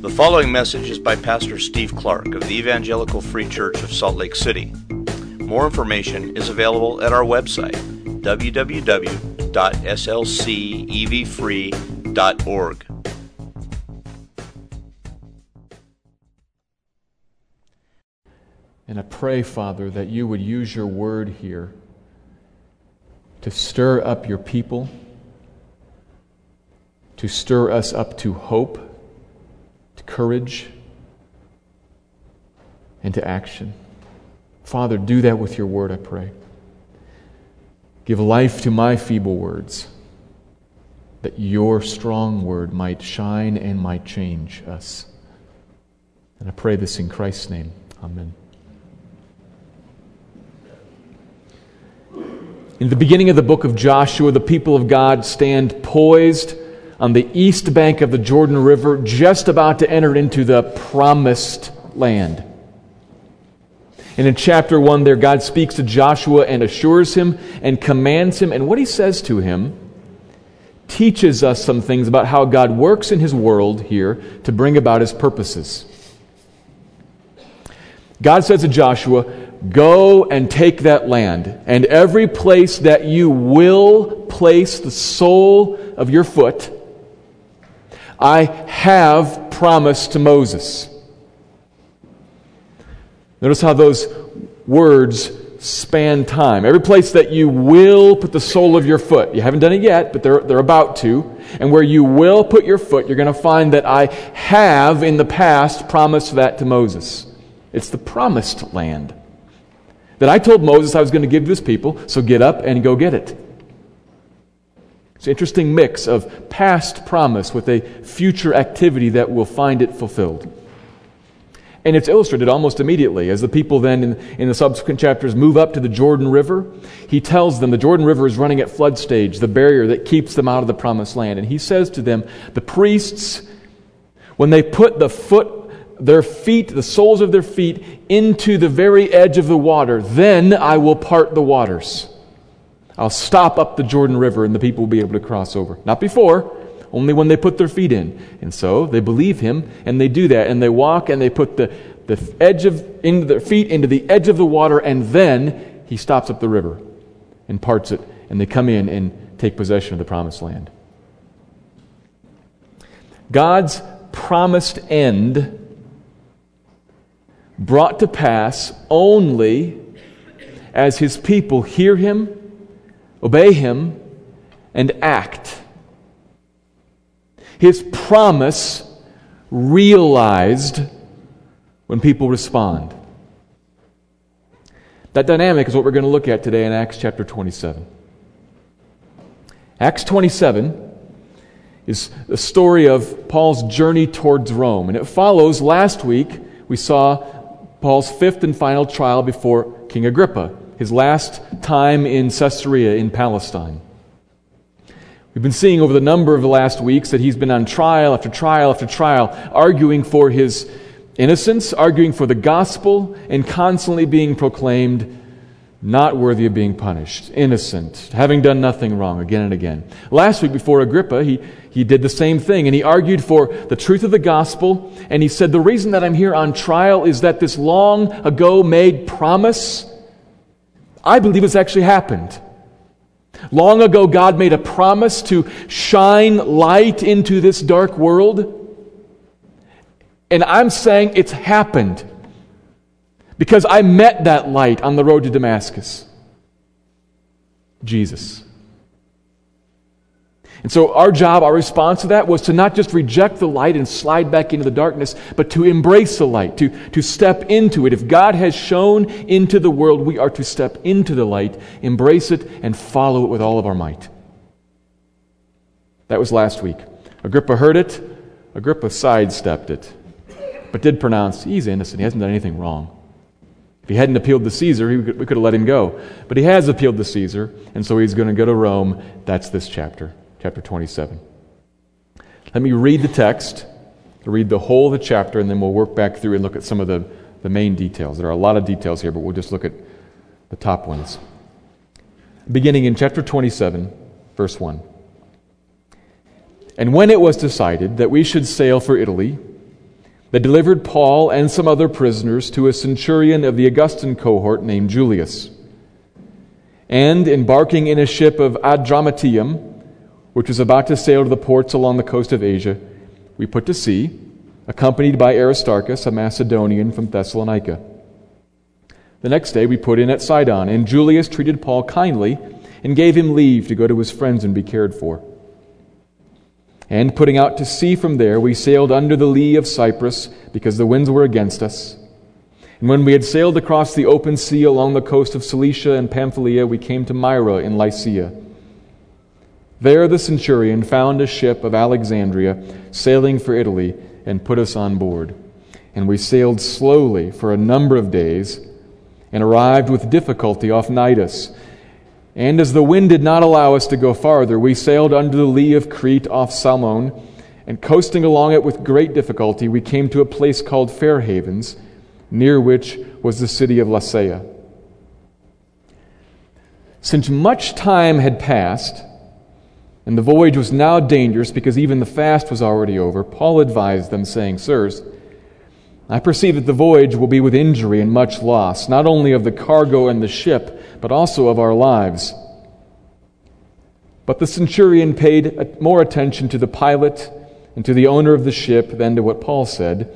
The following message is by Pastor Steve Clark of the Evangelical Free Church of Salt Lake City. More information is available at our website, www.slcevfree.org. And I pray, Father, that you would use your word here to stir up your people, to stir us up to hope, to courage, and to action. Father, do that with your word, I pray. Give life to my feeble words, that your strong word might shine and might change us. And I pray this in Christ's name. Amen. In the beginning of the book of Joshua, the people of God stand poised on the east bank of the Jordan River, just about to enter into the promised land. And in chapter 1, there, God speaks to Joshua and assures him and commands him. And what he says to him teaches us some things about how God works in his world here to bring about his purposes. God says to Joshua, Go and take that land, and every place that you will place the sole of your foot, I have promised to Moses. Notice how those words span time. Every place that you will put the sole of your foot, you haven't done it yet, but they're, they're about to, and where you will put your foot, you're going to find that I have in the past promised that to Moses. It's the promised land that I told Moses I was going to give this people, so get up and go get it. It's an interesting mix of past promise with a future activity that will find it fulfilled. And it's illustrated almost immediately as the people then in, in, the subsequent chapters move up to the Jordan River. He tells them the Jordan River is running at flood stage, the barrier that keeps them out of the promised land. And he says to them, the priests, when they put the foot their feet, the soles of their feet, into the very edge of the water. Then I will part the waters. I'll stop up the Jordan River and the people will be able to cross over. Not before, only when they put their feet in. And so they believe him and they do that. And they walk and they put the, the edge of into their feet into the edge of the water, and then he stops up the river and parts it, and they come in and take possession of the promised land. God's promised end brought to pass only as his people hear him, obey him, and act. His promise realized when people respond. That dynamic is what we're going to look at today in Acts chapter 27. Acts 27 is the story of Paul's journey towards Rome, and it follows last week we saw Paul's fifth and final trial before King Agrippa, his last time in Caesarea in Palestine. We've been seeing over the number of the last weeks that he's been on trial after trial after trial, arguing for his innocence, arguing for the gospel, and constantly being proclaimed not worthy of being punished, innocent, having done nothing wrong again and again. Last week before Agrippa, he, he did the same thing and he argued for the truth of the gospel. And he said, The reason that I'm here on trial is that this long ago made promise, I believe it's actually happened. Long ago, God made a promise to shine light into this dark world. And I'm saying it's happened because I met that light on the road to Damascus Jesus. And so, our job, our response to that was to not just reject the light and slide back into the darkness, but to embrace the light, to, to step into it. If God has shown into the world, we are to step into the light, embrace it, and follow it with all of our might. That was last week. Agrippa heard it, Agrippa sidestepped it, but did pronounce he's innocent, he hasn't done anything wrong. If he hadn't appealed to Caesar, we could, we could have let him go. But he has appealed to Caesar, and so he's going to go to Rome. That's this chapter, chapter 27. Let me read the text, read the whole of the chapter, and then we'll work back through and look at some of the, the main details. There are a lot of details here, but we'll just look at the top ones. Beginning in chapter 27, verse 1. And when it was decided that we should sail for Italy, They delivered Paul and some other prisoners to a centurion of the Augustan cohort named Julius. And embarking in a ship of Adramyttium, which was about to sail to the ports along the coast of Asia, we put to sea, accompanied by Aristarchus, a Macedonian from Thessalonica. The next day we put in at Sidon, and Julius treated Paul kindly and gave him leave to go to his friends and be cared for. And putting out to sea from there, we sailed under the lee of Cyprus because the winds were against us. And when we had sailed across the open sea along the coast of Cilicia and Pamphylia, we came to Myra in Lycia. There the centurion found a ship of Alexandria sailing for Italy and put us on board. And we sailed slowly for a number of days and arrived with difficulty off Cnidus. and as the wind did not allow us to go farther, we sailed under the lee of Crete off Salmone, and coasting along it with great difficulty, we came to a place called Fair Havens, near which was the city of Lasea. Since much time had passed, and the voyage was now dangerous because even the fast was already over, Paul advised them, saying, Sirs, I perceive that the voyage will be with injury and much loss, not only of the cargo and the ship, but also of our lives. But the centurion paid more attention to the pilot and to the owner of the ship than to what Paul said.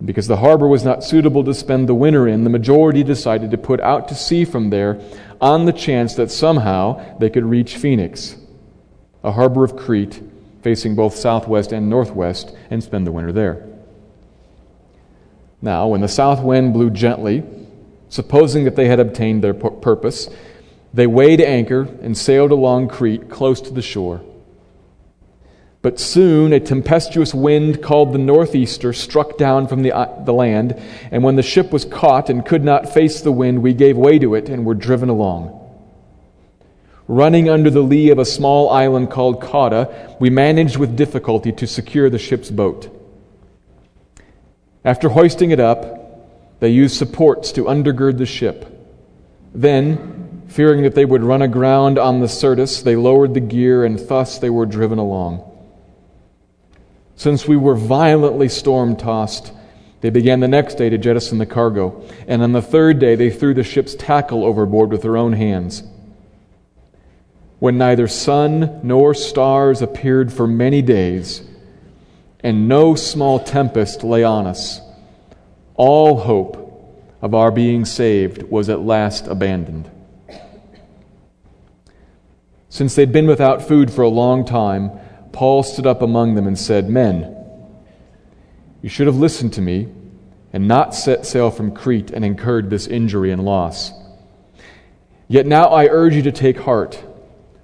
Because the harbor was not suitable to spend the winter in, the majority decided to put out to sea from there on the chance that somehow they could reach Phoenix, a harbor of Crete facing both southwest and northwest, and spend the winter there. Now, when the south wind blew gently, Supposing that they had obtained their purpose, they weighed anchor and sailed along Crete close to the shore. But soon a tempestuous wind called the northeaster struck down from the, uh, the land, and when the ship was caught and could not face the wind, we gave way to it and were driven along. Running under the lee of a small island called Cauda, we managed with difficulty to secure the ship's boat. After hoisting it up, they used supports to undergird the ship. Then, fearing that they would run aground on the Syrtis, they lowered the gear, and thus they were driven along. Since we were violently storm tossed, they began the next day to jettison the cargo, and on the third day they threw the ship's tackle overboard with their own hands. When neither sun nor stars appeared for many days, and no small tempest lay on us, all hope of our being saved was at last abandoned. Since they'd been without food for a long time, Paul stood up among them and said, Men, you should have listened to me and not set sail from Crete and incurred this injury and loss. Yet now I urge you to take heart,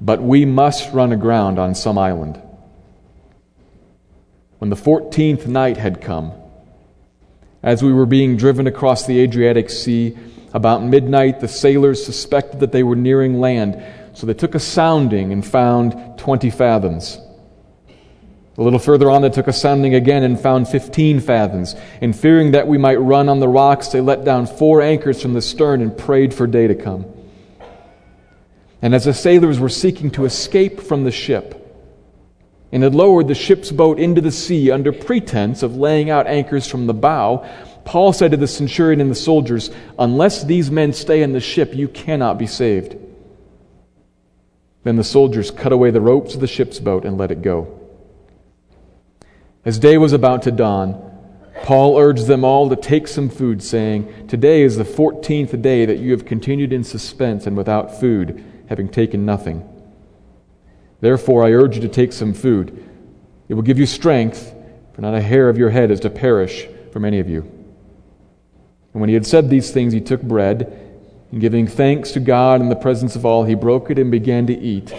But we must run aground on some island. When the fourteenth night had come, as we were being driven across the Adriatic Sea, about midnight the sailors suspected that they were nearing land, so they took a sounding and found twenty fathoms. A little further on, they took a sounding again and found fifteen fathoms. And fearing that we might run on the rocks, they let down four anchors from the stern and prayed for day to come. And as the sailors were seeking to escape from the ship, and had lowered the ship's boat into the sea under pretense of laying out anchors from the bow, Paul said to the centurion and the soldiers, Unless these men stay in the ship, you cannot be saved. Then the soldiers cut away the ropes of the ship's boat and let it go. As day was about to dawn, Paul urged them all to take some food, saying, Today is the fourteenth day that you have continued in suspense and without food, having taken nothing. Therefore, I urge you to take some food. It will give you strength, for not a hair of your head is to perish from any of you. And when he had said these things, he took bread, and giving thanks to God in the presence of all, he broke it and began to eat.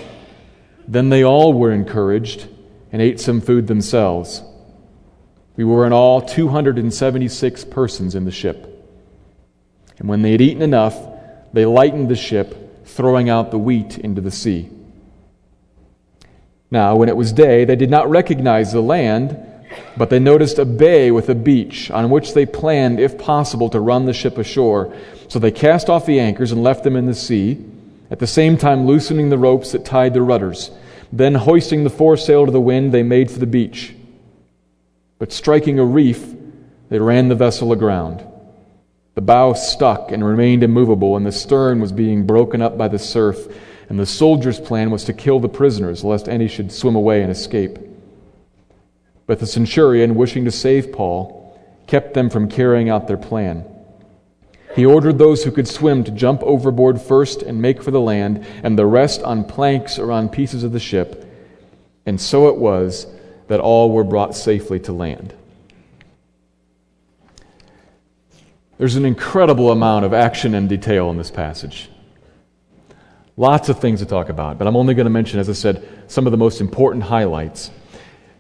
Then they all were encouraged and ate some food themselves. We were in all 276 persons in the ship. And when they had eaten enough, they lightened the ship, throwing out the wheat into the sea. Now, when it was day, they did not recognize the land, but they noticed a bay with a beach, on which they planned, if possible, to run the ship ashore. So they cast off the anchors and left them in the sea, at the same time loosening the ropes that tied the rudders. Then, hoisting the foresail to the wind, they made for the beach. But striking a reef, they ran the vessel aground. The bow stuck and remained immovable, and the stern was being broken up by the surf, and the soldiers' plan was to kill the prisoners, lest any should swim away and escape. But the centurion, wishing to save Paul, kept them from carrying out their plan. He ordered those who could swim to jump overboard first and make for the land, and the rest on planks or on pieces of the ship. And so it was that all were brought safely to land. There's an incredible amount of action and detail in this passage. Lots of things to talk about, but I'm only going to mention, as I said, some of the most important highlights.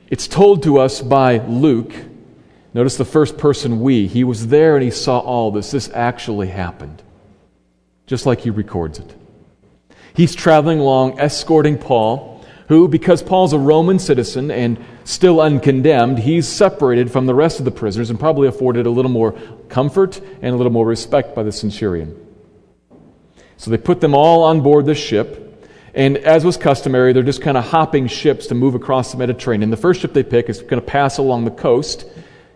It's told to us by Luke. Notice the first person we. He was there and he saw all this. This actually happened, just like he records it. He's traveling along, escorting Paul who, because Paul's a Roman citizen and still uncondemned, he's separated from the rest of the prisoners and probably afforded a little more comfort and a little more respect by the centurion. So they put them all on board the ship, and as was customary, they're just kind of hopping ships to move across the Mediterranean. The first ship they pick is going to pass along the coast,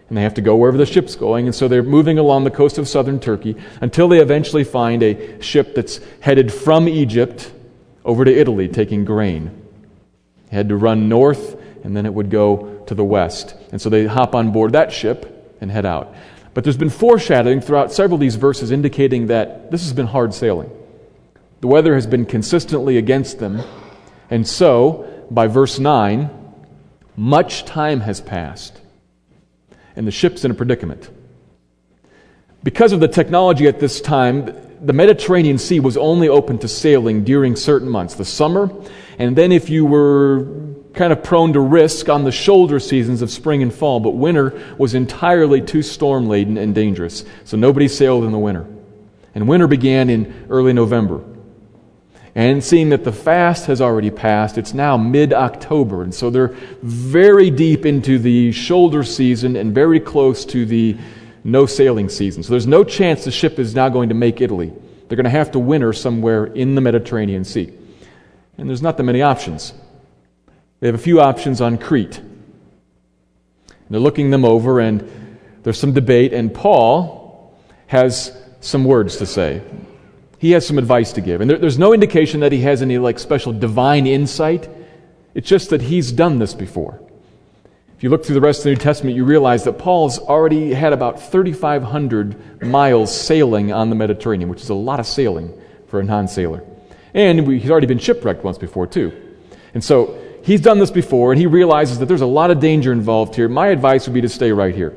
and they have to go wherever the ship's going, and so they're moving along the coast of southern Turkey until they eventually find a ship that's headed from Egypt over to Italy taking grain had to run north, and then it would go to the west. And so they hop on board that ship and head out. But there's been foreshadowing throughout several of these verses indicating that this has been hard sailing. The weather has been consistently against them. And so, by verse 9, much time has passed, and the ship's in a predicament. Because of the technology at this time, the Mediterranean Sea was only open to sailing during certain months, the summer and then if you were kind of prone to risk on the shoulder seasons of spring and fall, but winter was entirely too storm laden and dangerous. So nobody sailed in the winter. And winter began in early November. And seeing that the fast has already passed, it's now mid October. And so they're very deep into the shoulder season and very close to the no sailing season. So there's no chance the ship is now going to make Italy. They're going to have to winter somewhere in the Mediterranean Sea. And there's not that many options. They have a few options on Crete. And they're looking them over, and there's some debate, and Paul has some words to say. He has some advice to give. And there, there's no indication that he has any like special divine insight. It's just that he's done this before. If you look through the rest of the New Testament, you realize that Paul's already had about 3,500 miles sailing on the Mediterranean, which is a lot of sailing for a non sailor. And he's already been shipwrecked once before, too. And so he's done this before, and he realizes that there's a lot of danger involved here. My advice would be to stay right here.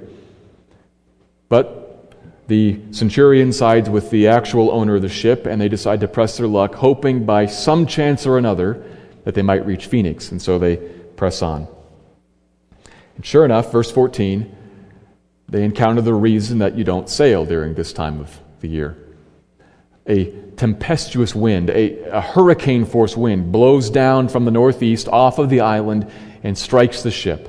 But the centurion sides with the actual owner of the ship, and they decide to press their luck, hoping by some chance or another that they might reach Phoenix. And so they press on. And sure enough, verse 14, they encounter the reason that you don't sail during this time of the year. A tempestuous wind, a, a hurricane force wind, blows down from the northeast off of the island and strikes the ship.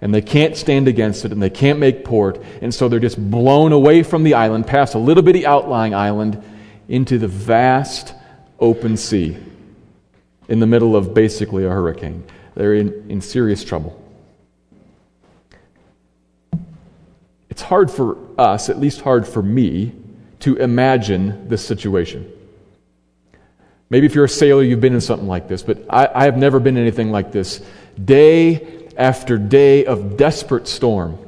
And they can't stand against it and they can't make port. And so they're just blown away from the island, past a little bitty outlying island, into the vast open sea in the middle of basically a hurricane. They're in, in serious trouble. It's hard for us, at least hard for me, to imagine this situation. Maybe if you're a sailor, you've been in something like this, but I, I have never been in anything like this. Day after day of desperate storm.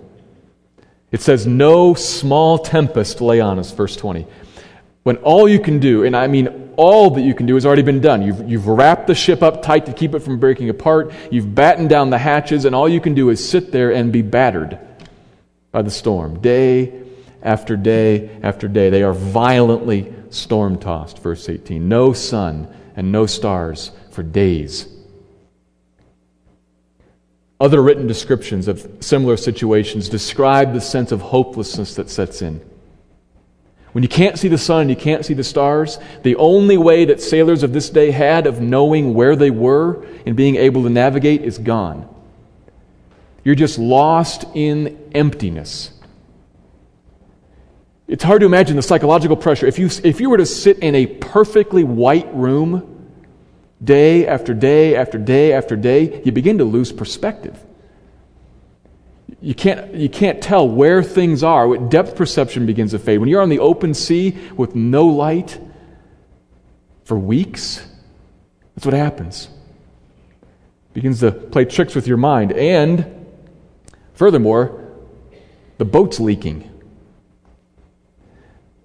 It says, No small tempest lay on us, verse 20. When all you can do, and I mean all that you can do, has already been done. You've, you've wrapped the ship up tight to keep it from breaking apart, you've battened down the hatches, and all you can do is sit there and be battered by the storm. Day after day after day. They are violently storm tossed. Verse 18 No sun and no stars for days. Other written descriptions of similar situations describe the sense of hopelessness that sets in. When you can't see the sun you can't see the stars, the only way that sailors of this day had of knowing where they were and being able to navigate is gone. You're just lost in emptiness. It's hard to imagine the psychological pressure. If you, if you were to sit in a perfectly white room day after day after day after day, you begin to lose perspective you can't, you can't tell where things are. Depth perception begins to fade. When you're on the open sea with no light for weeks, that's what happens. Begins to play tricks with your mind. And furthermore, the boat's leaking.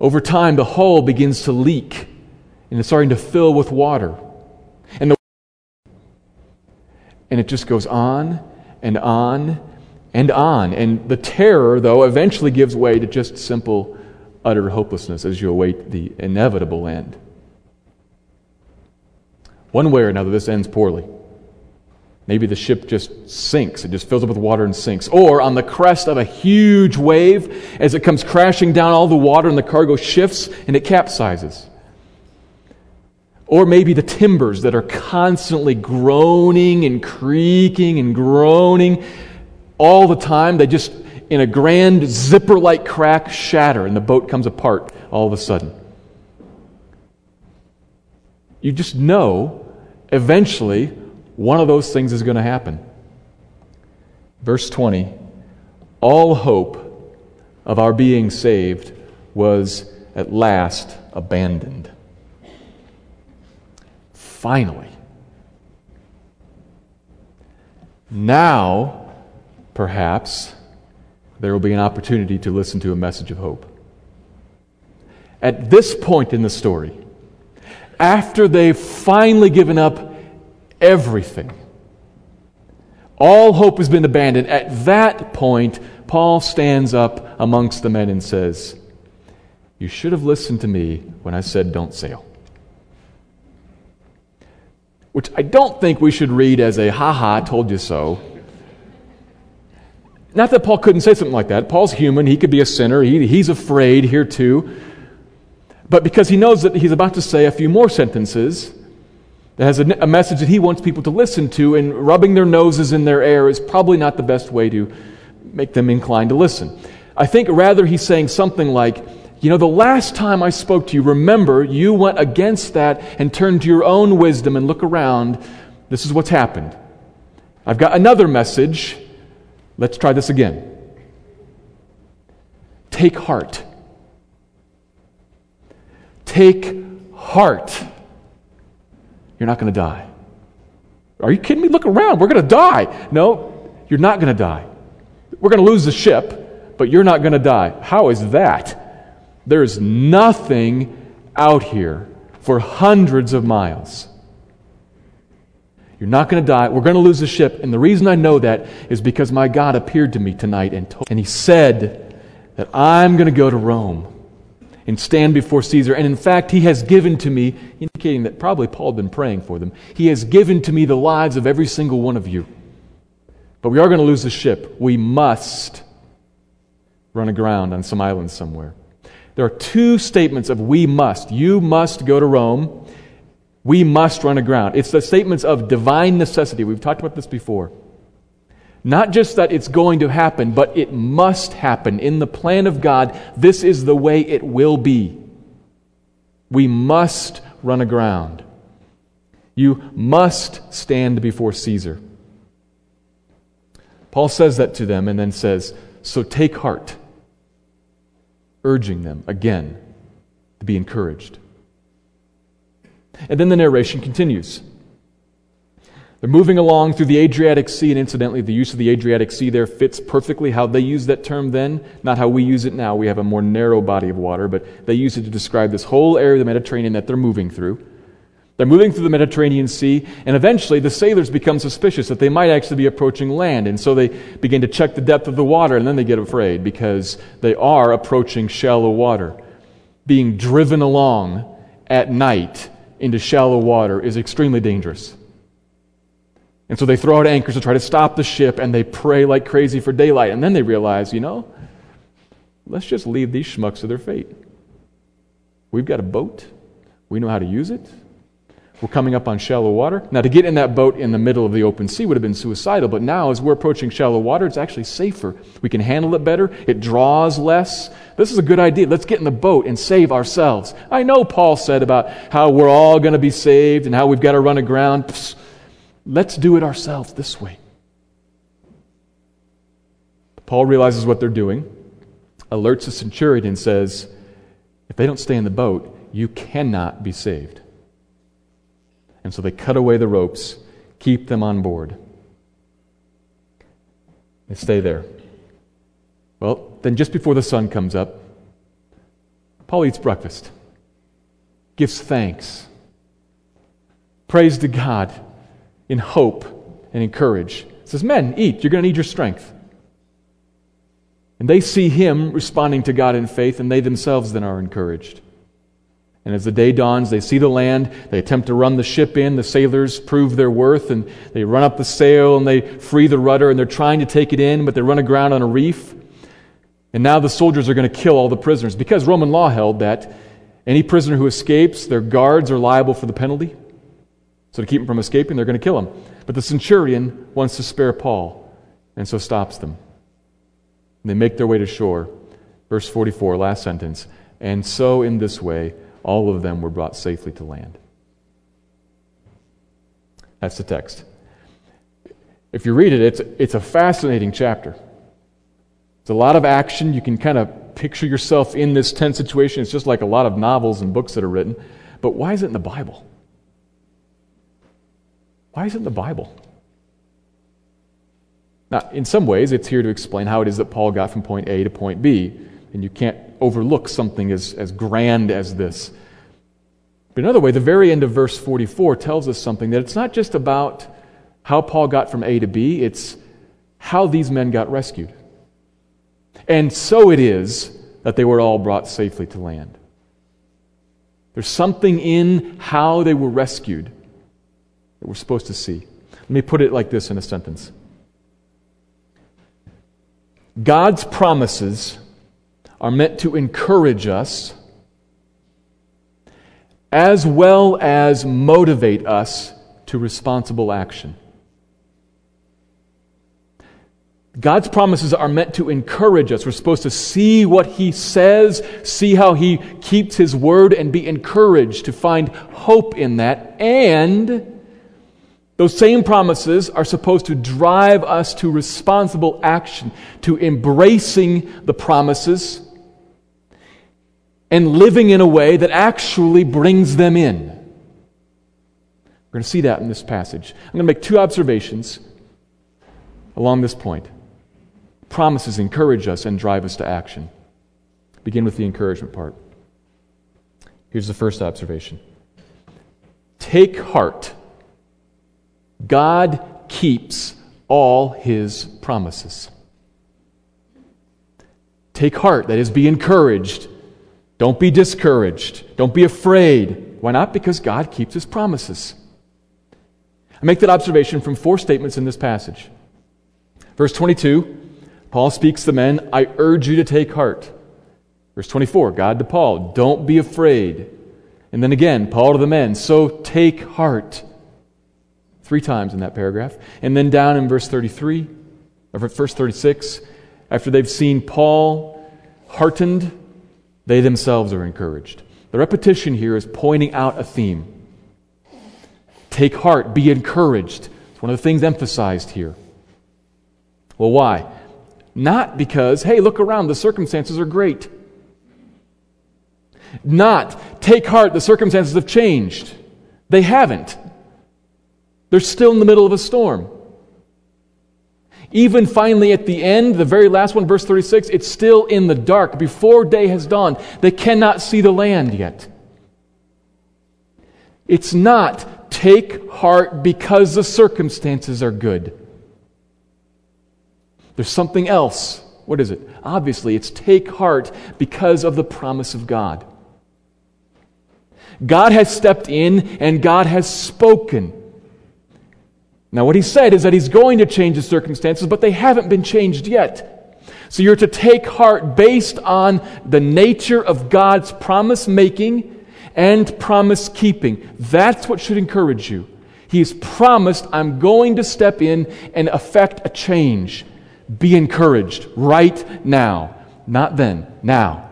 Over time, the hull begins to leak and it's starting to fill with water. And, the, and it just goes on and on and on. And the terror, though, eventually gives way to just simple, utter hopelessness as you await the inevitable end. One way or another, this ends poorly. Maybe the ship just sinks. It just fills up with water and sinks. Or on the crest of a huge wave, as it comes crashing down, all the water and the cargo shifts and it capsizes. Or maybe the timbers that are constantly groaning and creaking and groaning all the time. They just, in a grand zipper like crack, shatter, and the boat comes apart all of a sudden. You just know eventually one of those things is going to happen. Verse 20 All hope of our being saved was at last abandoned. Finally. Now, perhaps there will be an opportunity to listen to a message of hope. At this point in the story, after they've finally given up everything, all hope has been abandoned. At that point, Paul stands up amongst the men and says, You should have listened to me when I said don't sail. Which I don't think we should read as a ha ha, told you so not that Paul couldn't say something like that. Paul's human. He could be a sinner. He, he's afraid here too. But because he knows that he's about to say a few more sentences that has a, a message that he wants people to listen to, and rubbing their noses in their air is probably not the best way to make them inclined to listen. I think rather he's saying something like, you know, the last time I spoke to you, remember, you went against that and turned to your own wisdom and look around. This is what's happened. I've got another message Let's try this again. Take heart. Take heart. You're not going to die. Are you kidding me? Look around. We're going to die. No, you're not going to die. We're going to lose the ship, but you're not going to die. How is that? There's nothing out here for hundreds of miles. You're not going to die. We're going to lose the ship. And the reason I know that is because my God appeared to me tonight and, told, and he said that I'm going to go to Rome and stand before Caesar. And in fact, he has given to me, indicating that probably Paul had been praying for them, he has given to me the lives of every single one of you. But we are going to lose the ship. We must run aground on some island somewhere. There are two statements of we must. You must go to Rome we must run aground. It's the statements of divine necessity. We've talked about this before. Not just that it's going to happen, but it must happen. In the plan of God, this is the way it will be. We must run aground. You must stand before Caesar. Paul says that to them and then says, So take heart, urging them again to be encouraged. And then the narration continues. They're moving along through the Adriatic Sea, and incidentally, the use of the Adriatic Sea there fits perfectly how they used that term then, not how we use it now. We have a more narrow body of water, but they use it to describe this whole area of the Mediterranean that they're moving through. They're moving through the Mediterranean Sea, and eventually the sailors become suspicious that they might actually be approaching land, and so they begin to check the depth of the water, and then they get afraid because they are approaching shallow water. Being driven along at night into shallow water is extremely dangerous. And so they throw out anchors to try to stop the ship, and they pray like crazy for daylight. And then they realize, you know, let's just leave these schmucks to their fate. We've got a boat, we know how to use it. We're coming up on shallow water. Now, to get in that boat in the middle of the open sea would have been suicidal, but now, as we're approaching shallow water, it's actually safer. We can handle it better, it draws less. This is a good idea. Let's get in the boat and save ourselves. I know Paul said about how we're all going to be saved and how we've got to run aground. Psst. Let's do it ourselves this way. Paul realizes what they're doing, alerts the centurion, and says, If they don't stay in the boat, you cannot be saved. And so they cut away the ropes, keep them on board. They stay there. Well, then just before the sun comes up, Paul eats breakfast, gives thanks, prays to God in hope and in encourage. Says, Men, eat. You're going to need your strength. And they see him responding to God in faith, and they themselves then are encouraged. And as the day dawns, they see the land. They attempt to run the ship in. The sailors prove their worth, and they run up the sail and they free the rudder, and they're trying to take it in, but they run aground on a reef. And now the soldiers are going to kill all the prisoners because Roman law held that any prisoner who escapes, their guards are liable for the penalty. So to keep him from escaping, they're going to kill him. But the centurion wants to spare Paul, and so stops them. And they make their way to shore. Verse 44, last sentence. And so in this way, all of them were brought safely to land. That's the text. If you read it, it's, it's a fascinating chapter. It's a lot of action. You can kind of picture yourself in this tense situation. It's just like a lot of novels and books that are written. But why is it in the Bible? Why is it in the Bible? Now, in some ways, it's here to explain how it is that Paul got from point A to point B. And you can't overlook something as, as grand as this. But another way, the very end of verse 44 tells us something that it's not just about how Paul got from A to B, it's how these men got rescued. And so it is that they were all brought safely to land. There's something in how they were rescued that we're supposed to see. Let me put it like this in a sentence God's promises are meant to encourage us as well as motivate us to responsible action. God's promises are meant to encourage us. We're supposed to see what He says, see how He keeps His word, and be encouraged to find hope in that. And those same promises are supposed to drive us to responsible action, to embracing the promises and living in a way that actually brings them in. We're going to see that in this passage. I'm going to make two observations along this point. Promises encourage us and drive us to action. Begin with the encouragement part. Here's the first observation Take heart. God keeps all his promises. Take heart, that is, be encouraged don't be discouraged. Don't be afraid. Why not? Because God keeps his promises. I make that observation from four statements in this passage. Verse 22, Paul speaks to the men, I urge you to take heart. Verse 24, God to Paul, don't be afraid. And then again, Paul to the men, so take heart. Three times in that paragraph. And then down in verse 33, or verse 36, after they've seen Paul heartened they themselves are encouraged. The repetition here is pointing out a theme. Take heart, be encouraged. It's one of the things emphasized here. Well, why? Not because, hey, look around, the circumstances are great. Not, take heart, the circumstances have changed. They haven't. They're still in the middle of a storm. Even finally at the end, the very last one, verse 36, it's still in the dark. Before day has dawned, they cannot see the land yet. It's not take heart because the circumstances are good. There's something else. What is it? Obviously, it's take heart because of the promise of God. God has stepped in and God has spoken. Now, what he said is that he's going to change the circumstances, but they haven't been changed yet. So you're to take heart based on the nature of God's promise making and promise keeping. That's what should encourage you. He's promised, I'm going to step in and effect a change. Be encouraged right now. Not then, now.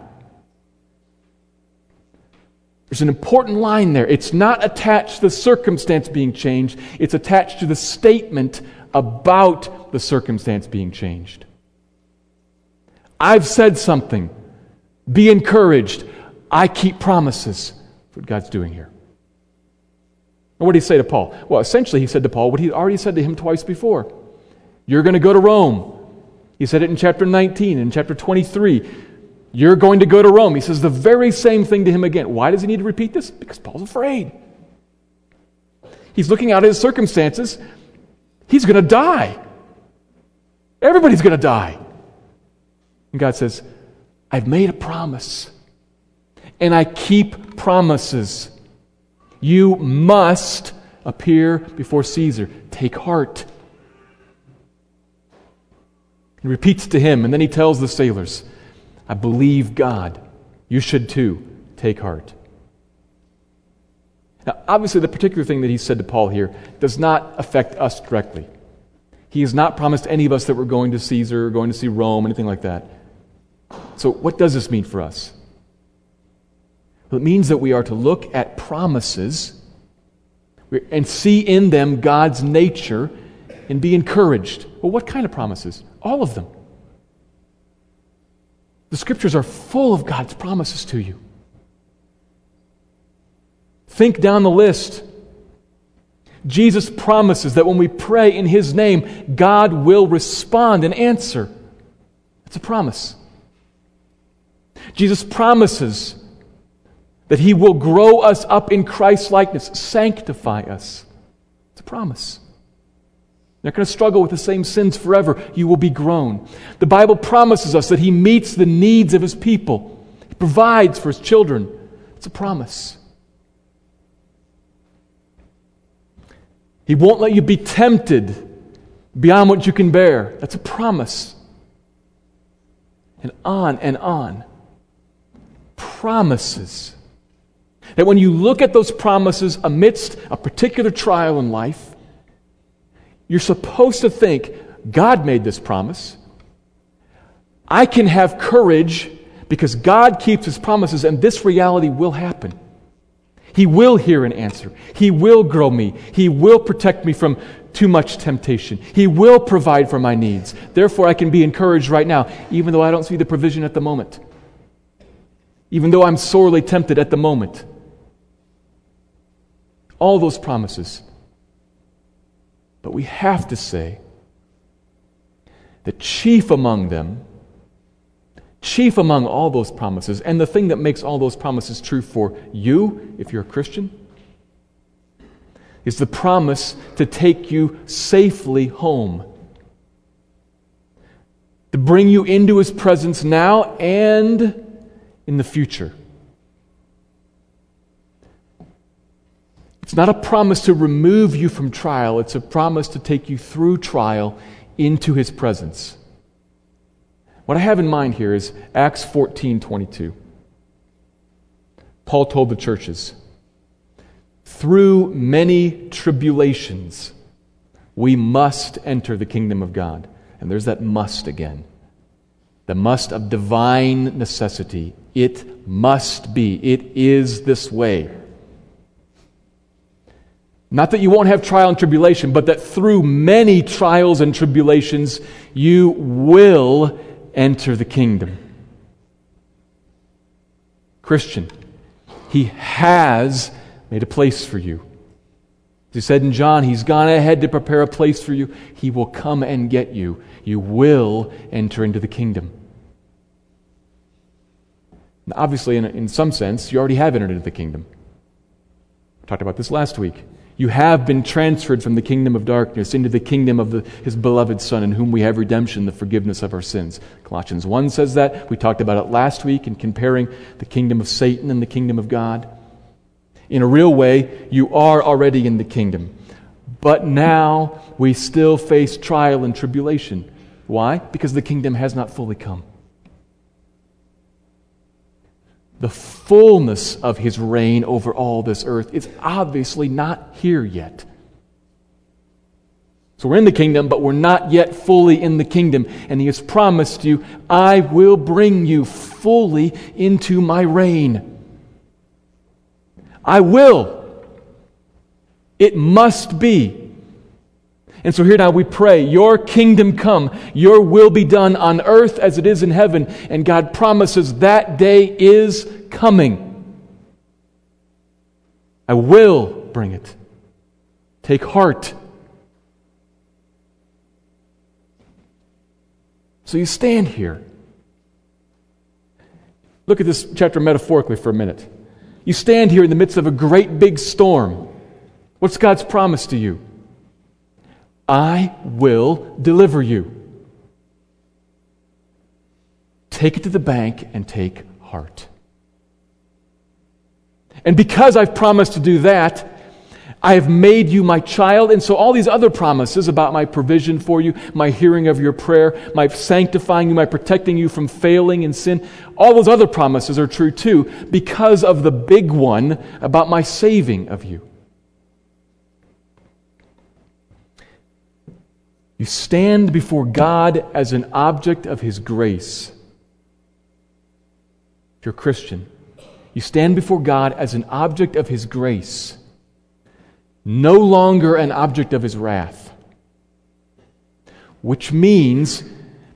There's an important line there. It's not attached to the circumstance being changed, it's attached to the statement about the circumstance being changed. I've said something. Be encouraged. I keep promises. That's what God's doing here. And what did he say to Paul? Well, essentially, he said to Paul what he already said to him twice before You're going to go to Rome. He said it in chapter 19, in chapter 23. You're going to go to Rome. He says the very same thing to him again. Why does he need to repeat this? Because Paul's afraid. He's looking out at his circumstances. He's going to die. Everybody's going to die. And God says, I've made a promise, and I keep promises. You must appear before Caesar. Take heart. He repeats to him, and then he tells the sailors, I believe God. You should too. Take heart. Now, obviously, the particular thing that he said to Paul here does not affect us directly. He has not promised any of us that we're going to Caesar or going to see Rome, anything like that. So, what does this mean for us? Well, it means that we are to look at promises and see in them God's nature and be encouraged. Well, what kind of promises? All of them. The scriptures are full of God's promises to you. Think down the list. Jesus promises that when we pray in His name, God will respond and answer. It's a promise. Jesus promises that He will grow us up in Christ's likeness, sanctify us. It's a promise. Not going to struggle with the same sins forever. You will be grown. The Bible promises us that He meets the needs of His people, He provides for His children. It's a promise. He won't let you be tempted beyond what you can bear. That's a promise. And on and on. Promises. That when you look at those promises amidst a particular trial in life, you're supposed to think God made this promise. I can have courage because God keeps his promises, and this reality will happen. He will hear and answer. He will grow me. He will protect me from too much temptation. He will provide for my needs. Therefore, I can be encouraged right now, even though I don't see the provision at the moment. Even though I'm sorely tempted at the moment. All those promises but we have to say the chief among them, chief among all those promises, and the thing that makes all those promises true for you, if you're a Christian, is the promise to take you safely home. To bring you into his presence now and in the future. It's not a promise to remove you from trial, it's a promise to take you through trial into his presence. What I have in mind here is Acts 14 22. Paul told the churches, through many tribulations, we must enter the kingdom of God. And there's that must again. The must of divine necessity. It must be. It is this way. Not that you won't have trial and tribulation, but that through many trials and tribulations, you will enter the kingdom. Christian, He has made a place for you. As he said in John, He's gone ahead to prepare a place for you. He will come and get you. You will enter into the kingdom. Now, obviously, in, in some sense, you already have entered into the kingdom. We talked about this last week. You have been transferred from the kingdom of darkness into the kingdom of the, his beloved Son, in whom we have redemption, the forgiveness of our sins. Colossians 1 says that. We talked about it last week in comparing the kingdom of Satan and the kingdom of God. In a real way, you are already in the kingdom. But now we still face trial and tribulation. Why? Because the kingdom has not fully come. The fullness of his reign over all this earth is obviously not here yet. So we're in the kingdom, but we're not yet fully in the kingdom. And he has promised you, I will bring you fully into my reign. I will. It must be. And so here now we pray, Your kingdom come, Your will be done on earth as it is in heaven. And God promises that day is coming. I will bring it. Take heart. So you stand here. Look at this chapter metaphorically for a minute. You stand here in the midst of a great big storm. What's God's promise to you? I will deliver you. Take it to the bank and take heart. And because I've promised to do that, I have made you my child. And so, all these other promises about my provision for you, my hearing of your prayer, my sanctifying you, my protecting you from failing in sin, all those other promises are true too because of the big one about my saving of you. You stand before God as an object of His grace. If you're a Christian, you stand before God as an object of His grace no longer an object of his wrath. Which means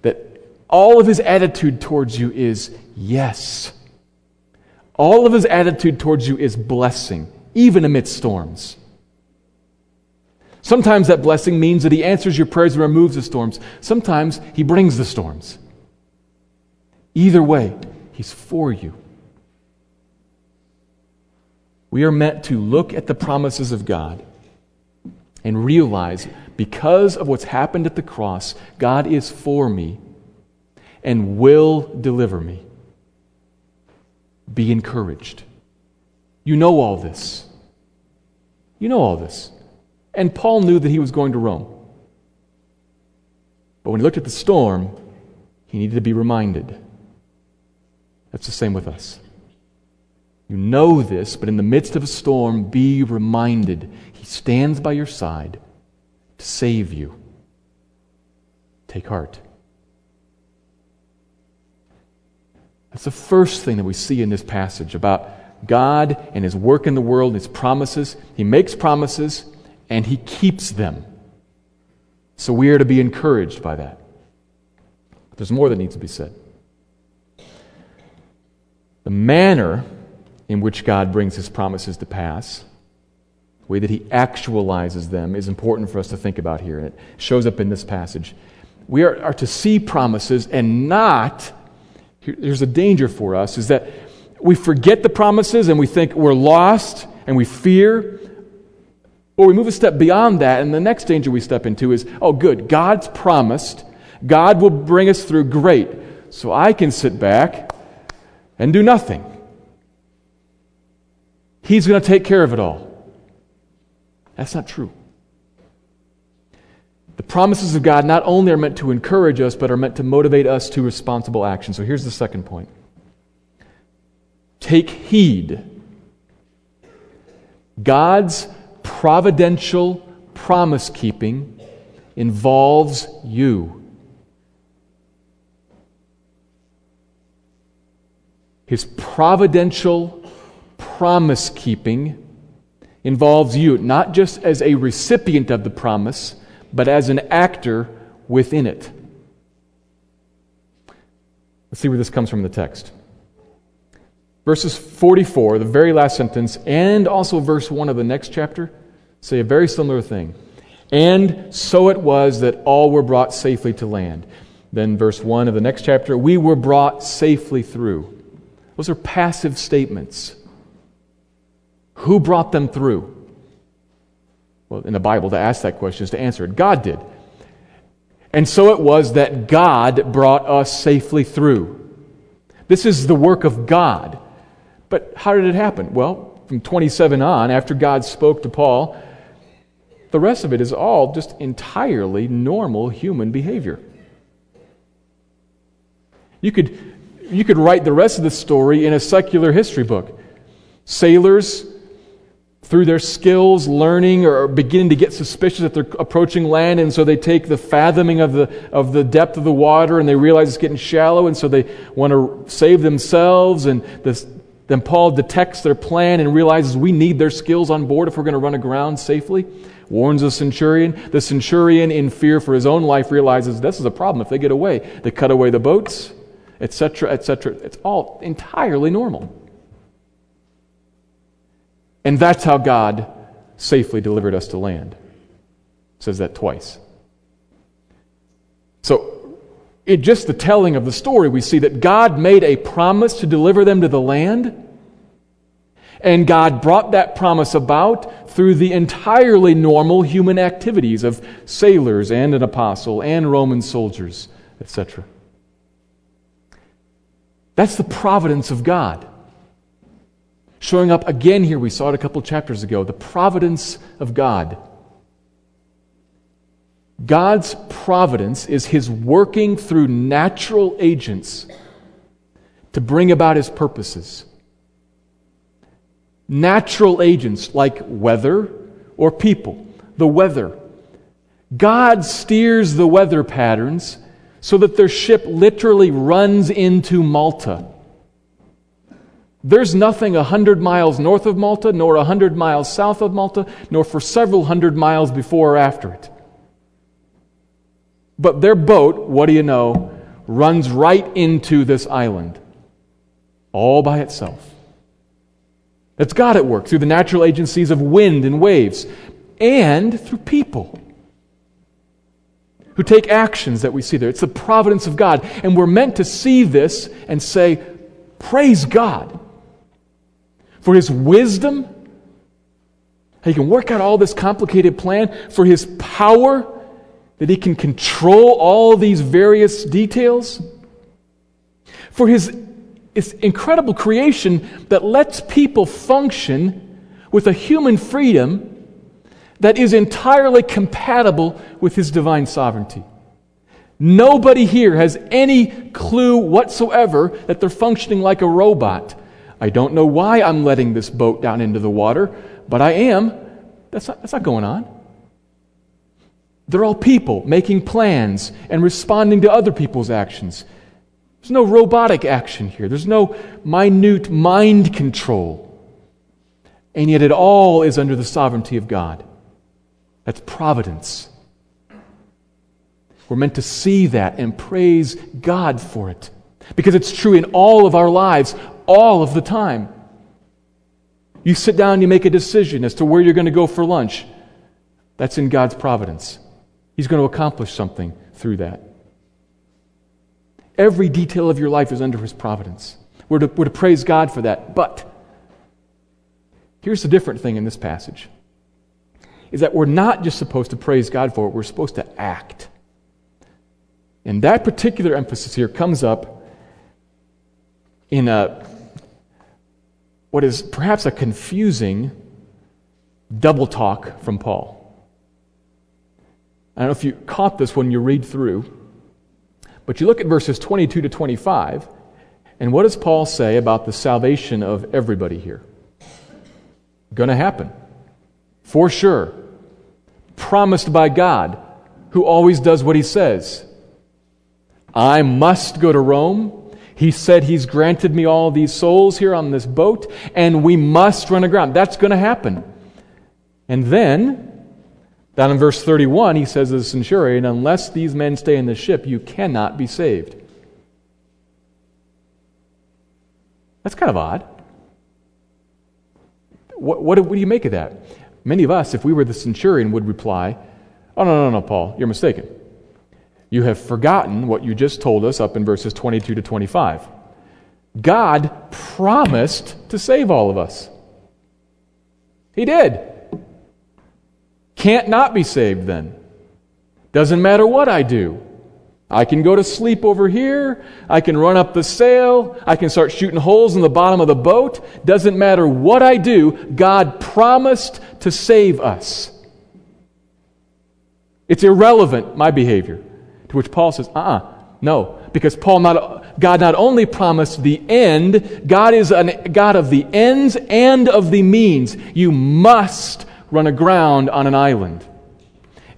that all of his attitude towards you is yes. All of his attitude towards you is blessing, even amidst storms. Sometimes that blessing means that he answers your prayers and removes the storms. Sometimes he brings the storms. Either way, he's for you. We are meant to look at the promises of God and realize because of what's happened at the cross, God is for me and will deliver me. Be encouraged. You know all this. You know all this. And Paul knew that he was going to Rome. But when he looked at the storm, he needed to be reminded. That's the same with us. You know this, but in the midst of a storm, be reminded He stands by your side to save you. Take heart. That's the first thing that we see in this passage about God and His work in the world, and His promises. He makes promises and He keeps them. So we are to be encouraged by that. But there's more that needs to be said. The manner in which God brings his promises to pass, the way that he actualizes them, is important for us to think about here. And it shows up in this passage. We are, are to see promises and not, here, there's a danger for us, is that we forget the promises and we think we're lost and we fear. Or we move a step beyond that, and the next danger we step into is oh, good, God's promised, God will bring us through great. So I can sit back and do nothing. He's going to take care of it all. That's not true. The promises of God not only are meant to encourage us, but are meant to motivate us to responsible action. So here's the second point take heed. God's providential promise keeping involves you. His providential promise keeping involves you, not just as a recipient of the promise, but as an actor within it. Let's see where this comes from the text. Verses 44, the very last sentence, and also verse 1 of the next chapter say a very similar thing. And so it was that all were brought safely to land. Then, verse 1 of the next chapter, we were brought safely through. Those are passive statements. Who brought them through? Well, in the Bible, to ask that question is to answer it. God did. And so it was that God brought us safely through. This is the work of God. But how did it happen? Well, from 27 on, after God spoke to Paul The rest of it is all just entirely normal human behavior. You could, you could write the rest of the story in a secular history book. Sailors, through their skills, learning, or beginning to get suspicious that they're approaching land, and so they take the fathoming of the, of the depth of the water and they realize it's getting shallow, and so they want to save themselves. And this, then Paul detects their plan and realizes we need their skills on board if we're going to run aground safely warns the centurion. The centurion, in fear for his own life, realizes this is a problem. If they get away, they cut away the boats, etc., etc. It's all entirely normal. And that's how God safely delivered us to land. It says that twice. So, in just the telling of the story, we see that God made a promise to deliver them to the land. And God brought that promise about through the entirely normal human activities of sailors and an apostle and Roman soldiers, etc. That's the providence of God. Showing up again here, we saw it a couple chapters ago the providence of God. God's providence is His working through natural agents to bring about His purposes natural agents like weather or people. The weather. God steers the weather patterns so that their ship literally runs into Malta. There's nothing a hundred miles north of Malta, nor a hundred miles south of Malta, nor for several hundred miles before or after it. But their boat, what do you know, runs right into this island, all by itself. That's God at work through the natural agencies of wind and waves and through people who take actions that we see there. It's the providence of God. And we're meant to see this and say, Praise God for His wisdom. He can work out all this complicated plan, for His power, that He can control all these various details, for His it's incredible creation that lets people function with a human freedom that is entirely compatible with his divine sovereignty. Nobody here has any clue whatsoever that they're functioning like a robot. I don't know why I'm letting this boat down into the water, but I am. That's not, that's not going on. They're all people making plans and responding to other people's actions. There's no robotic action here. There's no minute mind control. And yet it all is under the sovereignty of God. That's providence. We're meant to see that and praise God for it. Because it's true in all of our lives, all of the time. You sit down, you make a decision as to where you're going to go for lunch. That's in God's providence. He's going to accomplish something through that. Every detail of your life is under His providence. We're to, we're to praise God for that. But here's the different thing in this passage is that we're not just supposed to praise God for it, we're supposed to act. And that particular emphasis here comes up in a what is perhaps a confusing double talk from Paul. I don't know if you caught this when you read through. But you look at verses 22 to 25, and what does Paul say about the salvation of everybody here? Going to happen. For sure. Promised by God, who always does what he says. I must go to Rome. He said he's granted me all these souls here on this boat, and we must run aground. That's going to happen. And then down in verse 31, he says to the centurion, Unless these men stay in the ship, you cannot be saved. That's kind of odd. What, what, what, do you make of that? Many of us, if we were the centurion, would reply, Oh, no, no, no, Paul, you're mistaken. You have forgotten what you just told us up in verses 22 to 25. God promised to save all of us. He did. Can't not be saved then. Doesn't matter what I do. I can go to sleep over here. I can run up the sail. I can start shooting holes in the bottom of the boat. Doesn't matter what I do, God promised to save us. It's irrelevant, my behavior. To which Paul says, uh uh no. Because Paul not, God not only promised the end, God is a God of the ends and of the means. You must run aground on an island.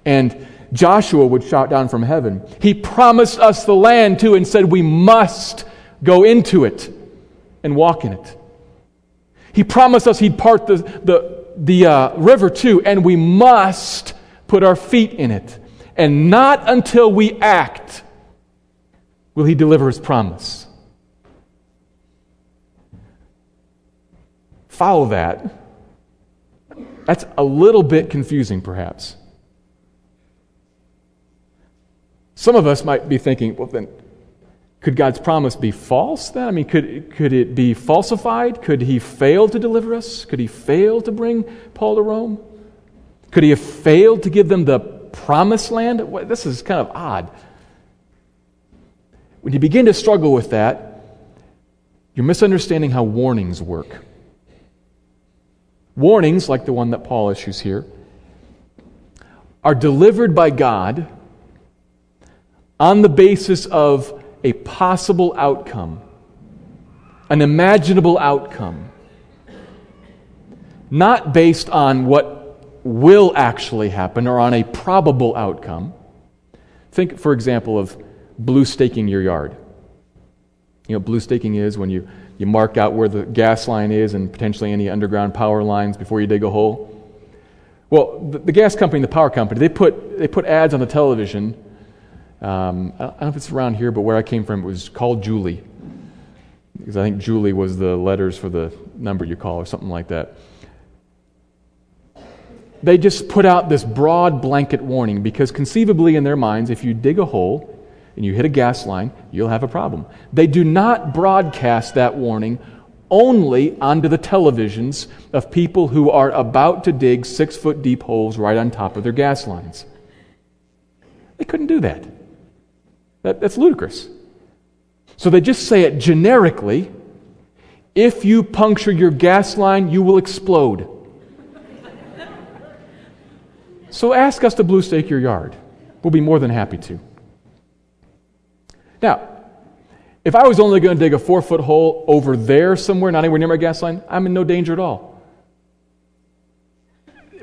And Joshua would shout down from heaven. He promised us the land too and said we must go into it and walk in it. He promised us he'd part the, the, the uh, river too, and we must put our feet in it. And not until we act will he deliver his promise. Follow that. That's a little bit confusing, perhaps. Some of us might be thinking, well, then, could God's promise be false then? I mean, could, could it be falsified? Could he fail to deliver us? Could he fail to bring Paul to Rome? Could he have failed to give them the promised land? This is kind of odd. When you begin to struggle with that, you're misunderstanding how warnings work. Warnings, like the one that Paul issues here, are delivered by God on the basis of a possible outcome, an imaginable outcome, not based on what will actually happen or on a probable outcome. Think, for example, of blue staking your yard. You know, blue staking is when you, you mark out where the gas line is and potentially any underground power lines before you dig a hole. Well, the, the gas company, the power company, they put, they put ads on the television um, I don't know if it's around here, but where I came from, it was called Julie. Because I think Julie was the letters for the number you call or something like that. They just put out this broad blanket warning because conceivably in their minds, if you dig a hole and you hit a gas line, you'll have a problem. They do not broadcast that warning only onto the televisions of people who are about to dig six foot deep holes right on top of their gas lines. They couldn't do that. That, that's ludicrous. So they just say it generically if you puncture your gas line, you will explode. so ask us to blue stake your yard. We'll be more than happy to. Now, if I was only going to dig a four foot hole over there somewhere, not anywhere near my gas line, I'm in no danger at all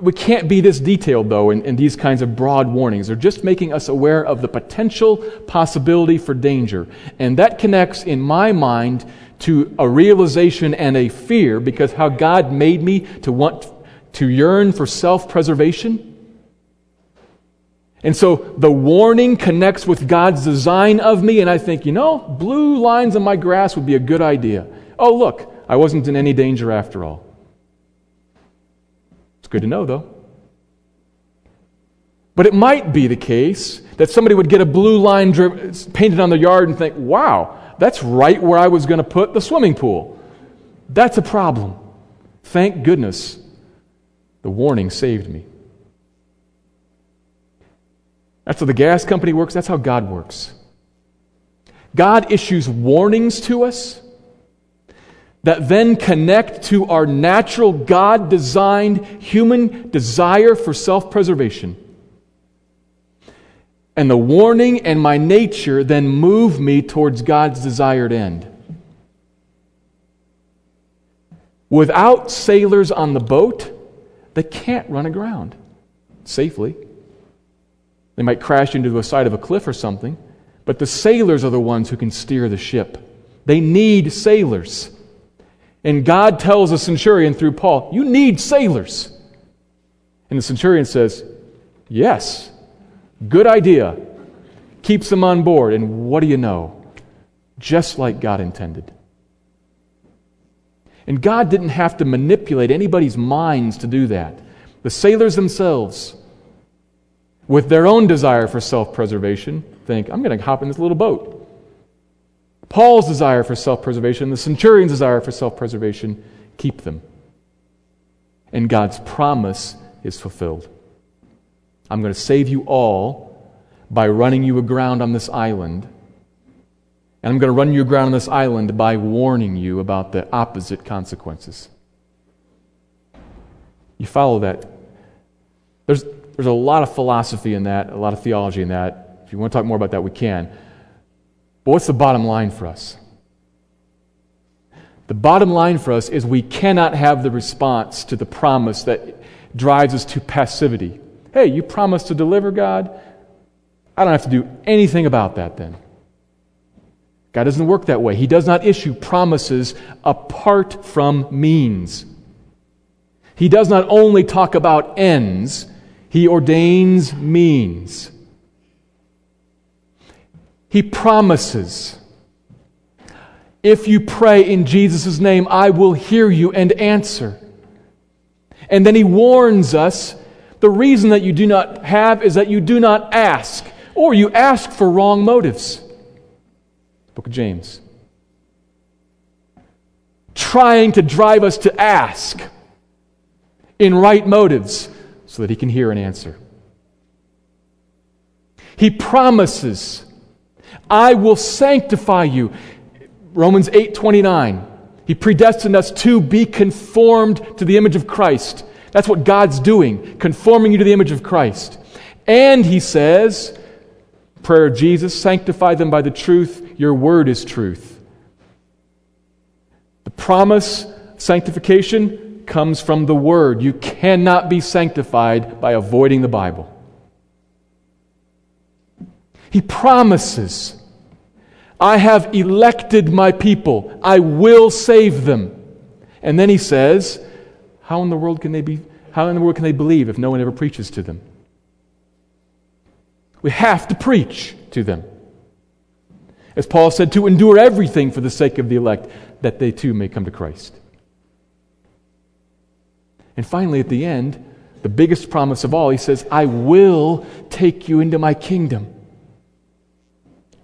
we can't be this detailed, though, in, in, these kinds of broad warnings. They're just making us aware of the potential possibility for danger. And that connects, in my mind, to a realization and a fear because how God made me to want to yearn for self preservation. And so the warning connects with God's design of me, and I think, you know, blue lines on my grass would be a good idea. Oh, look, I wasn't in any danger after all. It's good to know, though. But it might be the case that somebody would get a blue line painted on their yard and think, wow, that's right where I was going to put the swimming pool. That's a problem. Thank goodness the warning saved me. That's how the gas company works. That's how God works. God issues warnings to us that then connect to our natural God designed human desire for self preservation. And the warning and my nature then move me towards God's desired end. Without sailors on the boat, they can't run aground safely. They might crash into the side of a cliff or something, but the sailors are the ones who can steer the ship. They need sailors. And God tells the centurion through Paul, You need sailors. And the centurion says, Yes, good idea. Keeps them on board. And what do you know? Just like God intended. And God didn't have to manipulate anybody's minds to do that. The sailors themselves, with their own desire for self preservation, think, I'm going to hop in this little boat. Paul's desire for self preservation, the centurion's desire for self preservation, keep them. And God's promise is fulfilled. I'm going to save you all by running you aground on this island. And I'm going to run you aground on this island by warning you about the opposite consequences. You follow that. There's, there's a lot of philosophy in that, a lot of theology in that. If you want to talk more about that, we can. But what's the bottom line for us? The bottom line for us is we cannot have the response to the promise that drives us to passivity. Hey, you promised to deliver, God. I don't have to do anything about that then. God doesn't work that way. He does not issue promises apart from means. He does not only talk about ends, he ordains means. He promises. If you pray in Jesus' name, I will hear you and answer. And then he warns us the reason that you do not have is that you do not ask, or you ask for wrong motives. Book of James. Trying to drive us to ask in right motives so that he can hear and answer. He promises, I will sanctify you. Romans 8 29. He predestined us to be conformed to the image of Christ. That's what God's doing, conforming you to the image of Christ. And he says, prayer of Jesus, sanctify them by the truth. Your word is truth. The promise, sanctification, comes from the word. You cannot be sanctified by avoiding the Bible. He promises, I have elected my people, I will save them. And then he says, How in the world can they be? How in the world can they believe if no one ever preaches to them? We have to preach to them. As Paul said, to endure everything for the sake of the elect, that they too may come to Christ. And finally, at the end, the biggest promise of all, he says, I will take you into my kingdom.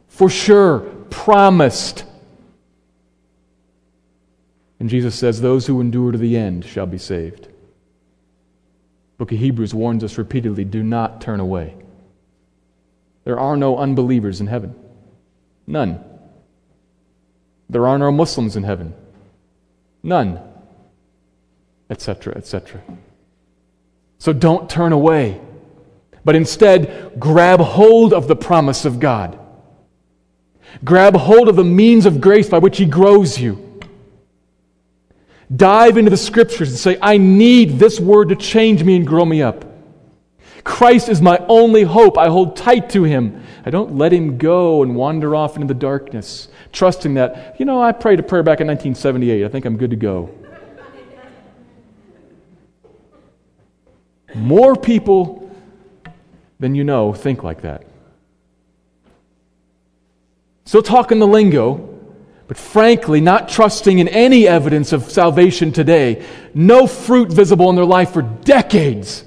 For sure, promised. And Jesus says, Those who endure to the end shall be saved. Book of Hebrews warns us repeatedly do not turn away. There are no unbelievers in heaven. None. There are no Muslims in heaven. None. Etc., etc. So don't turn away, but instead grab hold of the promise of God. Grab hold of the means of grace by which He grows you. Dive into the scriptures and say, I need this word to change me and grow me up. Christ is my only hope. I hold tight to him. I don't let him go and wander off into the darkness, trusting that, you know, I prayed a prayer back in 1978. I think I'm good to go. More people than you know think like that. Still talking the lingo, but frankly, not trusting in any evidence of salvation today, no fruit visible in their life for decades,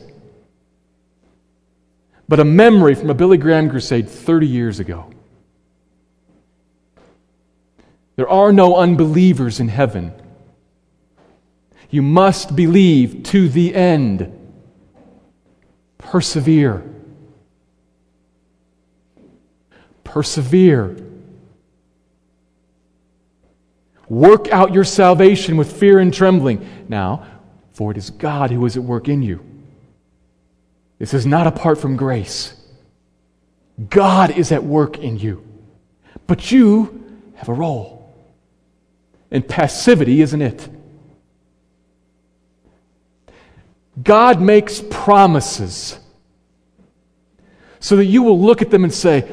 but a memory from a Billy Graham crusade 30 years ago. There are no unbelievers in heaven. You must believe to the end. Persevere. Persevere. Work out your salvation with fear and trembling. Now, for it is God who is at work in you. This is not apart from grace. God is at work in you. But you have a role. And passivity isn't it. God makes promises so that you will look at them and say,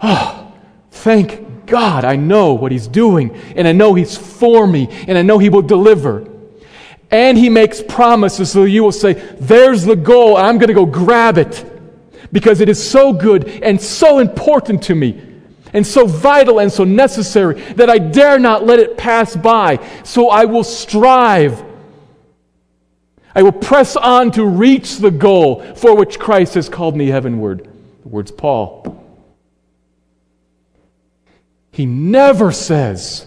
Oh, thank God, I know what He's doing, and I know He's for me, and I know He will deliver. And He makes promises so you will say, There's the goal, I'm going to go grab it because it is so good and so important to me and so vital and so necessary that I dare not let it pass by. So I will strive. I will press on to reach the goal for which Christ has called me heavenward. The words Paul. He never says,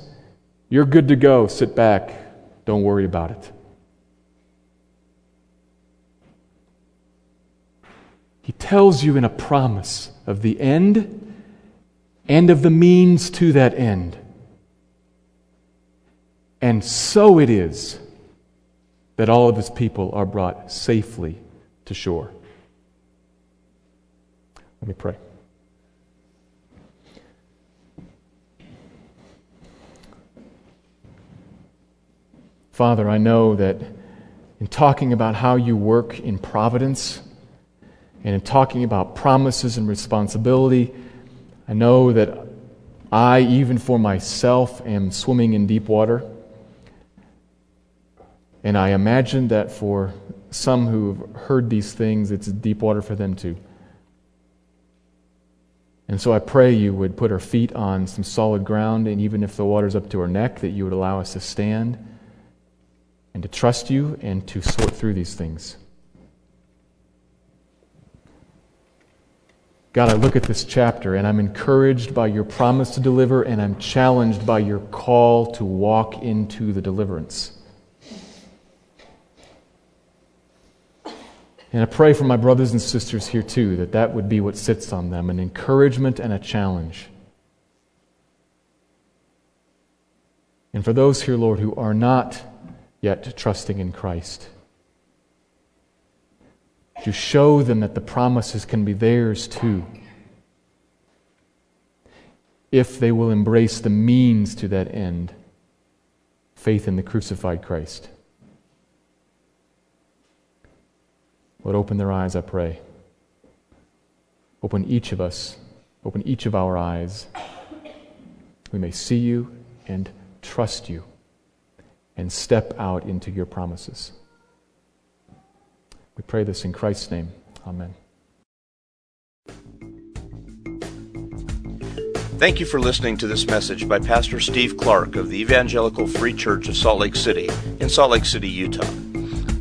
You're good to go, sit back, don't worry about it. He tells you in a promise of the end and of the means to that end. And so it is that all of his people are brought safely to shore. Let me pray. Father, I know that in talking about how you work in providence and in talking about promises and responsibility, I know that I, even for myself, am swimming in deep water. And I imagine that for some who've heard these things, it's deep water for them too. And so I pray you would put our feet on some solid ground, and even if the water's up to our neck, that you would allow us to stand and to trust you and to sort through these things. God, I look at this chapter and I'm encouraged by your promise to deliver, and I'm challenged by your call to walk into the deliverance. And I pray for my brothers and sisters here too that that would be what sits on them an encouragement and a challenge. And for those here, Lord, who are not yet trusting in Christ, to show them that the promises can be theirs too, if they will embrace the means to that end faith in the crucified Christ. Lord, open their eyes, I pray. Open each of us, open each of our eyes. We may see you and trust you and step out into your promises. We pray this in Christ's name. Amen. Thank you for listening to this message by Pastor Steve Clark of the Evangelical Free Church of Salt Lake City in Salt Lake City, Utah.